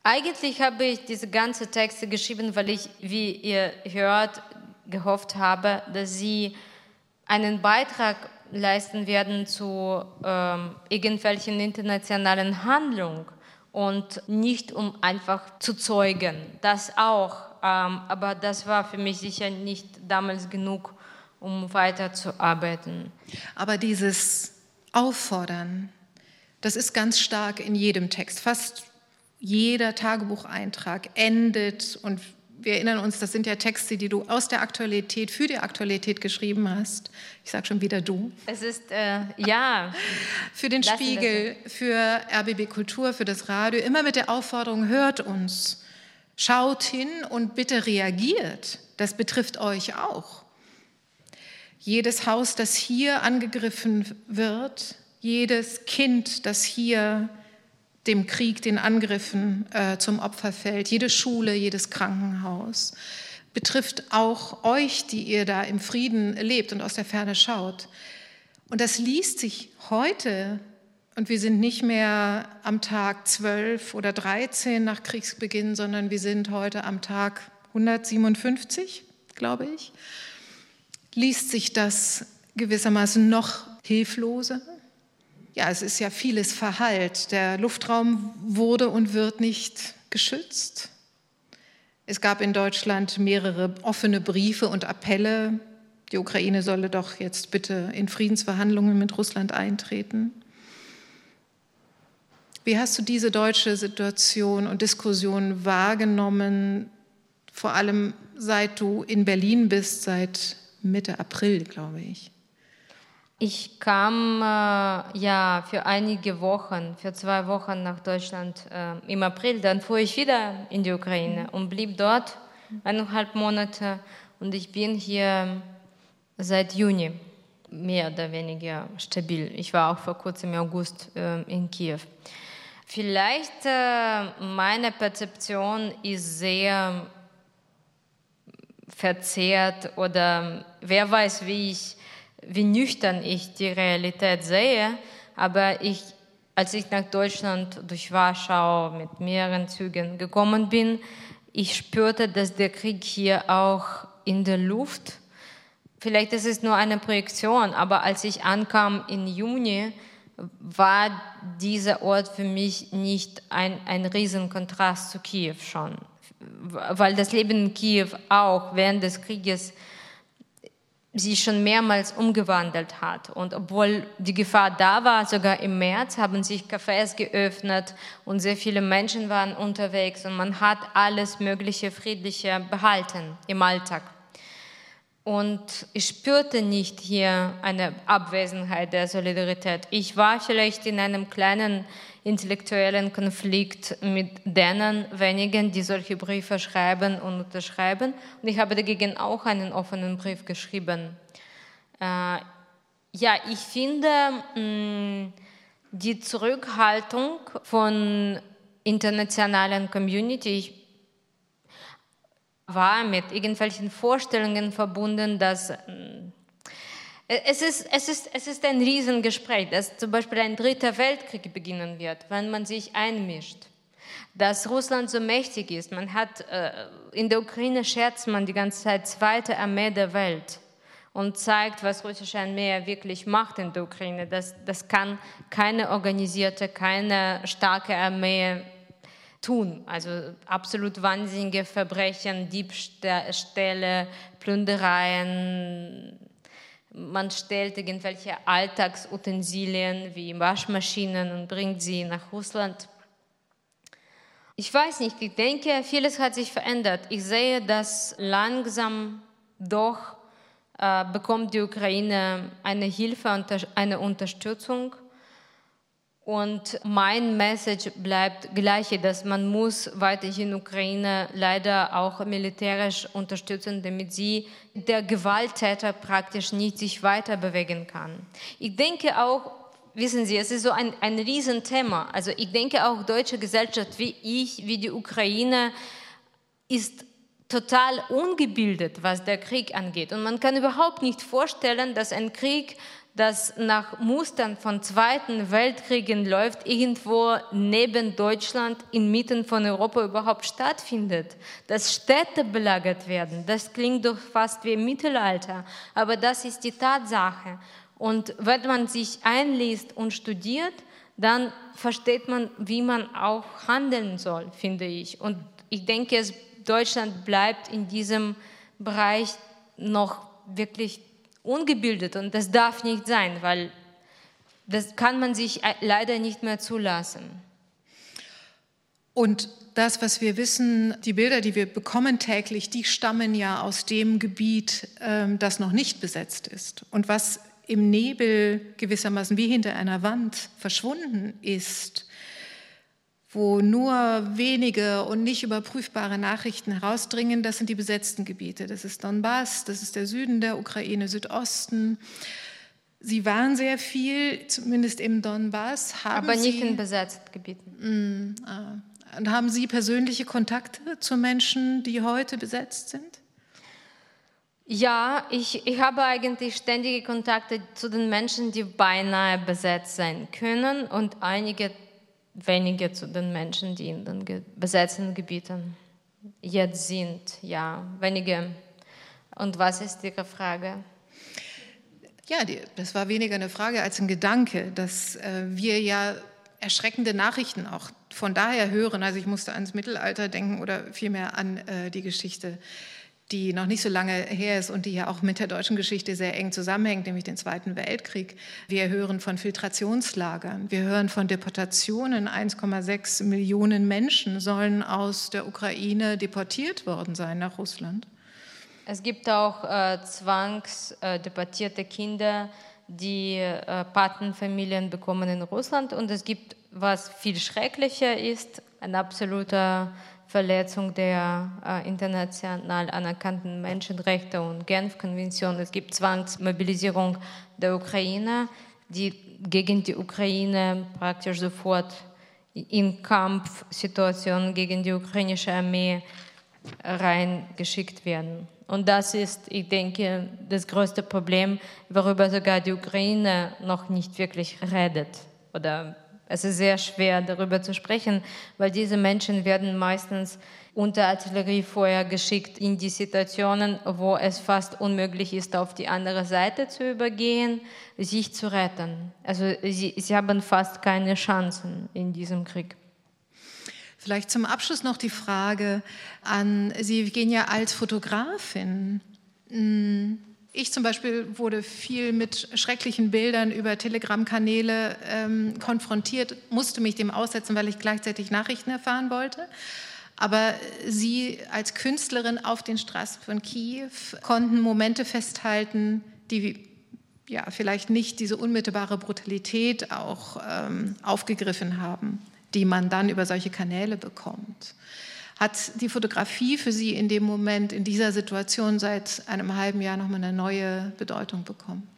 Eigentlich habe ich diese ganzen Texte geschrieben, weil ich, wie ihr hört, gehofft habe, dass sie einen Beitrag leisten werden zu ähm, irgendwelchen internationalen Handlungen und nicht um einfach zu zeugen. Das auch, ähm, aber das war für mich sicher nicht damals genug, um weiterzuarbeiten. Aber dieses auffordern. Das ist ganz stark in jedem Text. Fast jeder Tagebucheintrag endet und wir erinnern uns, das sind ja Texte, die du aus der Aktualität für die Aktualität geschrieben hast. Ich sage schon wieder du. Es ist, äh, ja. für den Spiegel, für RBB Kultur, für das Radio, immer mit der Aufforderung, hört uns, schaut hin und bitte reagiert. Das betrifft euch auch. Jedes Haus, das hier angegriffen wird, jedes Kind, das hier dem Krieg, den Angriffen äh, zum Opfer fällt, jede Schule, jedes Krankenhaus, betrifft auch euch, die ihr da im Frieden lebt und aus der Ferne schaut. Und das liest sich heute, und wir sind nicht mehr am Tag 12 oder 13 nach Kriegsbeginn, sondern wir sind heute am Tag 157, glaube ich liest sich das gewissermaßen noch hilfloser. Ja, es ist ja vieles verhallt. Der Luftraum wurde und wird nicht geschützt. Es gab in Deutschland mehrere offene Briefe und Appelle, die Ukraine solle doch jetzt bitte in Friedensverhandlungen mit Russland eintreten. Wie hast du diese deutsche Situation und Diskussion wahrgenommen, vor allem seit du in Berlin bist, seit Mitte April, glaube ich. Ich kam äh, ja für einige Wochen, für zwei Wochen nach Deutschland äh, im April. Dann fuhr ich wieder in die Ukraine und blieb dort eineinhalb Monate. Und ich bin hier seit Juni mehr oder weniger stabil. Ich war auch vor kurzem im August äh, in Kiew. Vielleicht äh, meine Perzeption ist sehr verzerrt oder wer weiß, wie ich, wie nüchtern ich die Realität sehe. Aber ich, als ich nach Deutschland durch Warschau mit mehreren Zügen gekommen bin, ich spürte, dass der Krieg hier auch in der Luft, vielleicht ist es nur eine Projektion, aber als ich ankam im Juni, war dieser Ort für mich nicht ein, ein Riesenkontrast zu Kiew schon, weil das Leben in Kiew auch während des Krieges sich schon mehrmals umgewandelt hat. Und obwohl die Gefahr da war, sogar im März haben sich Cafés geöffnet und sehr viele Menschen waren unterwegs und man hat alles Mögliche Friedliche behalten im Alltag. Und ich spürte nicht hier eine Abwesenheit der Solidarität. Ich war vielleicht in einem kleinen intellektuellen Konflikt mit denen wenigen, die solche Briefe schreiben und unterschreiben. Und ich habe dagegen auch einen offenen Brief geschrieben. Äh, ja, ich finde mh, mm, die Zurückhaltung von internationalen Community, ich war mit irgendwelchen Vorstellungen verbunden, dass äh, es ist, es, ist, es ist ein Riesengespräch, dass zum Beispiel ein dritter Weltkrieg beginnen wird, wenn man sich einmischt. Dass Russland so mächtig ist. Man hat, äh, in der Ukraine scherzt man die ganze Zeit zweite Armee der Welt und zeigt, was russische Armee wirklich macht in der Ukraine. Das, das kann keine organisierte, keine starke Armee tun. Also absolut wahnsinnige Verbrechen, Diebstähle, Plündereien. Man stellt irgendwelche Alltagsutensilien wie Waschmaschinen und bringt sie nach Russland. Ich weiß nicht, ich denke, vieles hat sich verändert. Ich sehe, dass langsam doch äh, bekommt die Ukraine eine Hilfe, eine Unterstützung und mein Message bleibt gleich, dass man muss weiterhin Ukraine leider auch militärisch unterstützen, damit sie der Gewalttäter praktisch nicht sich weiter bewegen kann. Ich denke auch, wissen Sie, es ist so ein, ein Riesenthema. Also ich denke auch, deutsche Gesellschaft wie ich, wie die Ukraine, ist total ungebildet, was der Krieg angeht. Und man kann überhaupt nicht vorstellen, dass ein Krieg das nach Mustern von Zweiten Weltkriegen läuft, irgendwo neben Deutschland, inmitten von Europa überhaupt stattfindet. Dass Städte belagert werden, das klingt doch fast wie Mittelalter, aber das ist die Tatsache. Und wenn man sich einliest und studiert, dann versteht man, wie man auch handeln soll, finde ich. Und ich denke, Deutschland bleibt in diesem Bereich noch wirklich ungebildet und das darf nicht sein, weil das kann man sich leider nicht mehr zulassen. Und das, was wir wissen, die Bilder, die wir bekommen täglich, die stammen ja aus dem Gebiet, ähm, das noch nicht besetzt ist. Und was im Nebel gewissermaßen wie hinter einer Wand verschwunden ist, wo nur wenige und nicht überprüfbare Nachrichten herausdringen, das sind die besetzten Gebiete. Das ist Donbass, das ist der Süden der Ukraine, Südosten. Sie waren sehr viel, zumindest im Donbass. Haben Aber nicht Sie, in besetzten Gebieten. Mm, ah. Und haben Sie persönliche Kontakte zu Menschen, die heute besetzt sind? Ja, ich, ich habe eigentlich ständige Kontakte zu den Menschen, die beinahe besetzt sein können und einige wenige zu den Menschen, die in den besetzten Gebieten jetzt sind. Ja, wenige. Und was ist Ihre Frage? Ja, die, das war weniger eine Frage als ein Gedanke, dass äh, wir ja erschreckende Nachrichten auch von daher hören. Also ich musste ans Mittelalter denken oder vielmehr an äh, die Geschichte die noch nicht so lange her ist und die ja auch mit der deutschen Geschichte sehr eng zusammenhängt, nämlich den Zweiten Weltkrieg. Wir hören von Filtrationslagern, wir hören von Deportationen. 1,6 Millionen Menschen sollen aus der Ukraine deportiert worden sein nach Russland. Es gibt auch äh, zwangsdeportierte Kinder, die äh, Patenfamilien bekommen in Russland. Und es gibt, was viel schrecklicher ist, ein absoluter Verletzung der äh, international anerkannten Menschenrechte und Genf-Konvention. Es gibt Zwangsmobilisierung der Ukraine, die gegen die Ukraine praktisch sofort in Kampfsituationen gegen die ukrainische Armee reingeschickt werden. Und das ist, ich denke, das größte Problem, worüber sogar die Ukraine noch nicht wirklich redet oder Es ist sehr schwer, darüber zu sprechen, weil diese Menschen werden meistens unter Artilleriefeuer geschickt in die Situationen, wo es fast unmöglich ist, auf die andere Seite zu übergehen, sich zu retten. Also sie, sie haben fast keine Chancen in diesem Krieg. Vielleicht zum Abschluss noch die Frage an Sie, Evgenia, als Fotografin. Hm, ich zum Beispiel wurde viel mit schrecklichen Bildern über Telegram-Kanäle ähm, konfrontiert, musste mich dem aussetzen, weil ich gleichzeitig Nachrichten erfahren wollte. Aber Sie als Künstlerin auf den Straßen von Kiew konnten Momente festhalten, die ja, vielleicht nicht diese unmittelbare Brutalität auch ähm, aufgegriffen haben, die man dann über solche Kanäle bekommt. Hat die Fotografie für Sie in dem Moment, in dieser Situation seit einem halben Jahr nochmal eine neue Bedeutung bekommen?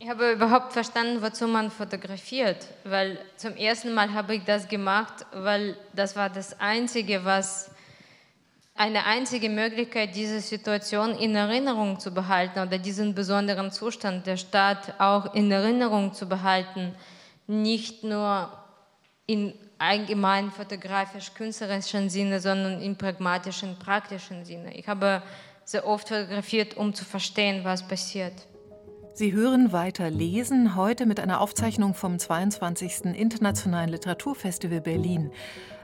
Ich habe überhaupt verstanden, wozu man fotografiert, weil zum ersten Mal habe ich das gemacht, weil das war das Einzige, was eine einzige Möglichkeit, diese Situation in Erinnerung zu behalten oder diesen besonderen Zustand der Stadt auch in Erinnerung zu behalten, nicht nur in allgemein fotografisch-künstlerischen Sinne, sondern im pragmatischen, praktischen Sinne. Ich habe sehr oft fotografiert, um zu verstehen, was passiert. Sie hören weiter lesen, heute mit einer Aufzeichnung vom 22. Internationalen Literaturfestival Berlin.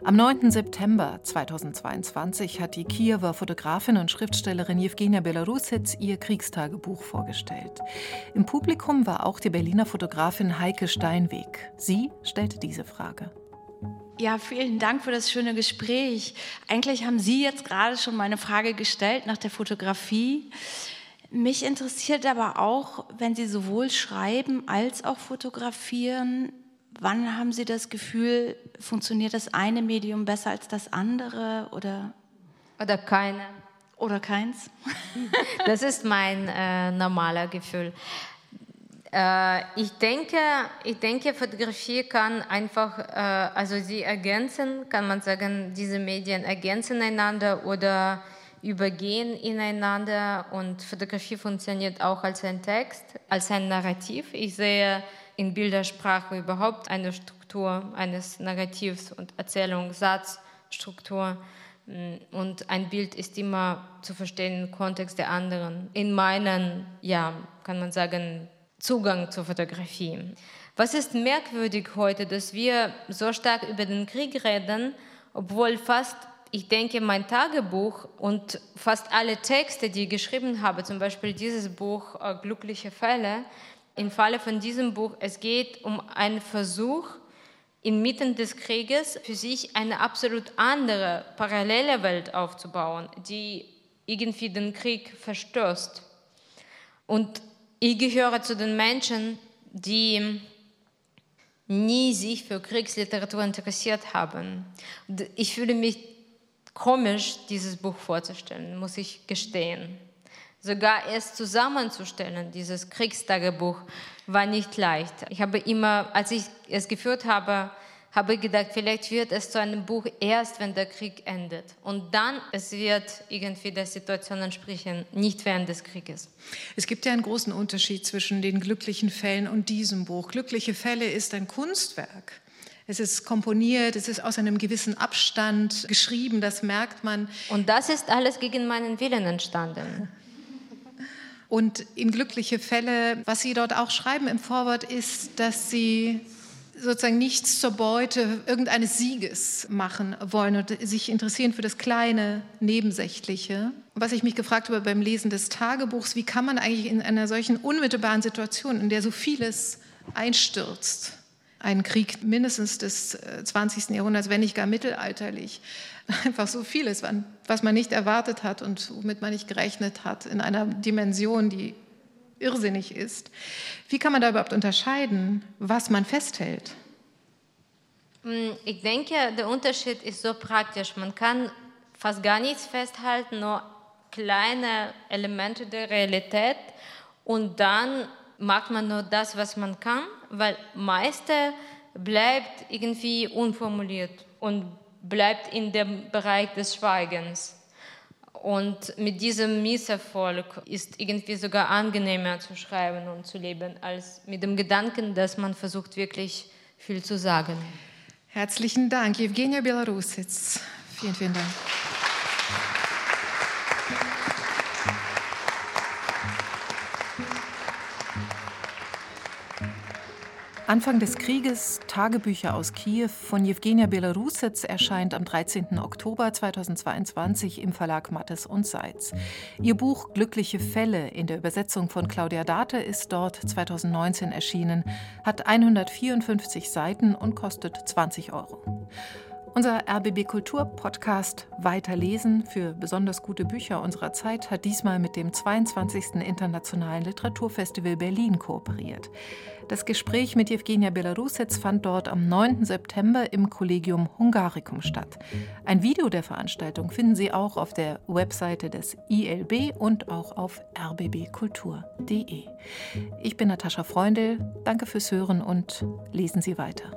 Am 9. September 2022 hat die Kiewer Fotografin und Schriftstellerin Jewgenia Belarusitz ihr Kriegstagebuch vorgestellt. Im Publikum war auch die Berliner Fotografin Heike Steinweg. Sie stellte diese Frage. Ja, vielen Dank für das schöne Gespräch. Eigentlich haben Sie jetzt gerade schon meine Frage gestellt nach der Fotografie. Mich interessiert aber auch, wenn Sie sowohl schreiben als auch fotografieren, wann haben Sie das Gefühl, funktioniert das eine Medium besser als das andere oder? Oder keine. Oder keins? das ist mein äh, normaler Gefühl. Äh, ich, denke, ich denke, Fotografie kann einfach, äh, also sie ergänzen, kann man sagen, diese Medien ergänzen einander oder übergehen ineinander und Fotografie funktioniert auch als ein Text, als ein Narrativ. Ich sehe in Bildersprache überhaupt eine Struktur eines Narrativs und Erzählung, Satzstruktur. Und ein Bild ist immer zu verstehen im Kontext der anderen, in meinen, ja, kann man sagen, Zugang zur Fotografie. Was ist merkwürdig heute, dass wir so stark über den Krieg reden, obwohl fast ich denke, mein Tagebuch und fast alle Texte, die ich geschrieben habe, zum Beispiel dieses Buch äh, Glückliche Fälle, im Falle von diesem Buch, es geht um einen Versuch, inmitten des Krieges für sich eine absolut andere, parallele Welt aufzubauen, die irgendwie den Krieg verstößt. Und ich gehöre zu den Menschen, die nie sich für Kriegsliteratur interessiert haben. Ich fühle mich komisch, dieses Buch vorzustellen, muss ich gestehen. Sogar es zusammenzustellen, dieses Kriegstagebuch, war nicht leicht. Ich habe immer, als ich es geführt habe, habe ich gedacht, vielleicht wird es zu einem Buch erst, wenn der Krieg endet. Und dann, es wird irgendwie der Situation entsprechen, nicht während des Krieges. Es gibt ja einen großen Unterschied zwischen den glücklichen Fällen und diesem Buch. Glückliche Fälle ist ein Kunstwerk. Es ist komponiert, es ist aus einem gewissen Abstand geschrieben, das merkt man. Und das ist alles gegen meinen Willen entstanden. Und in glückliche Fälle, was Sie dort auch schreiben im Vorwort, ist, dass Sie sozusagen nichts zur Beute irgendeines Sieges machen wollen und sich interessieren für das kleine, nebensächliche. Was ich mich gefragt habe beim Lesen des Tagebuchs, wie kann man eigentlich in einer solchen unmittelbaren Situation, in der so vieles einstürzt, ein Krieg mindestens des 20. Äh, Jahrhunderts, wenn nicht gar mittelalterlich. Einfach so vieles, was man nicht erwartet hat und womit man nicht gerechnet hat, in einer Dimension, die irrsinnig ist. Wie kann man da überhaupt unterscheiden, was man festhält? Mm, ich denke, der Unterschied ist so praktisch. Man kann fast gar nichts festhalten, nur kleine Elemente der Realität und dann macht man nur das, was man kann, weil meiste bleibt irgendwie unformuliert und bleibt in dem Bereich des Schweigens. Und mit diesem Misserfolg ist irgendwie sogar angenehmer zu schreiben und zu leben, als mit dem Gedanken, dass man versucht wirklich viel zu sagen. Herzlichen Dank, Evgenia Belarusitz. Vielen, vielen Dank. Anfang des Krieges, Tagebücher aus Kiew von Jewgenia Belarusets erscheint am 13. Oktober 2022 im Verlag Mattes und Seitz. Ihr Buch Glückliche Fälle in der Übersetzung von Claudia Date ist dort 2019 erschienen, hat 154 Seiten und kostet 20 Euro. Unser RBB Kultur Podcast Weiterlesen für besonders gute Bücher unserer Zeit hat diesmal mit dem 22. Internationalen Literaturfestival Berlin kooperiert. Das Gespräch mit Evgenia Belarusets fand dort am 9. September im Collegium Hungaricum statt. Ein Video der Veranstaltung finden Sie auch auf der Webseite des ILB und auch auf rbbkultur.de. Ich bin Natascha Freundl, danke fürs Hören und lesen Sie weiter.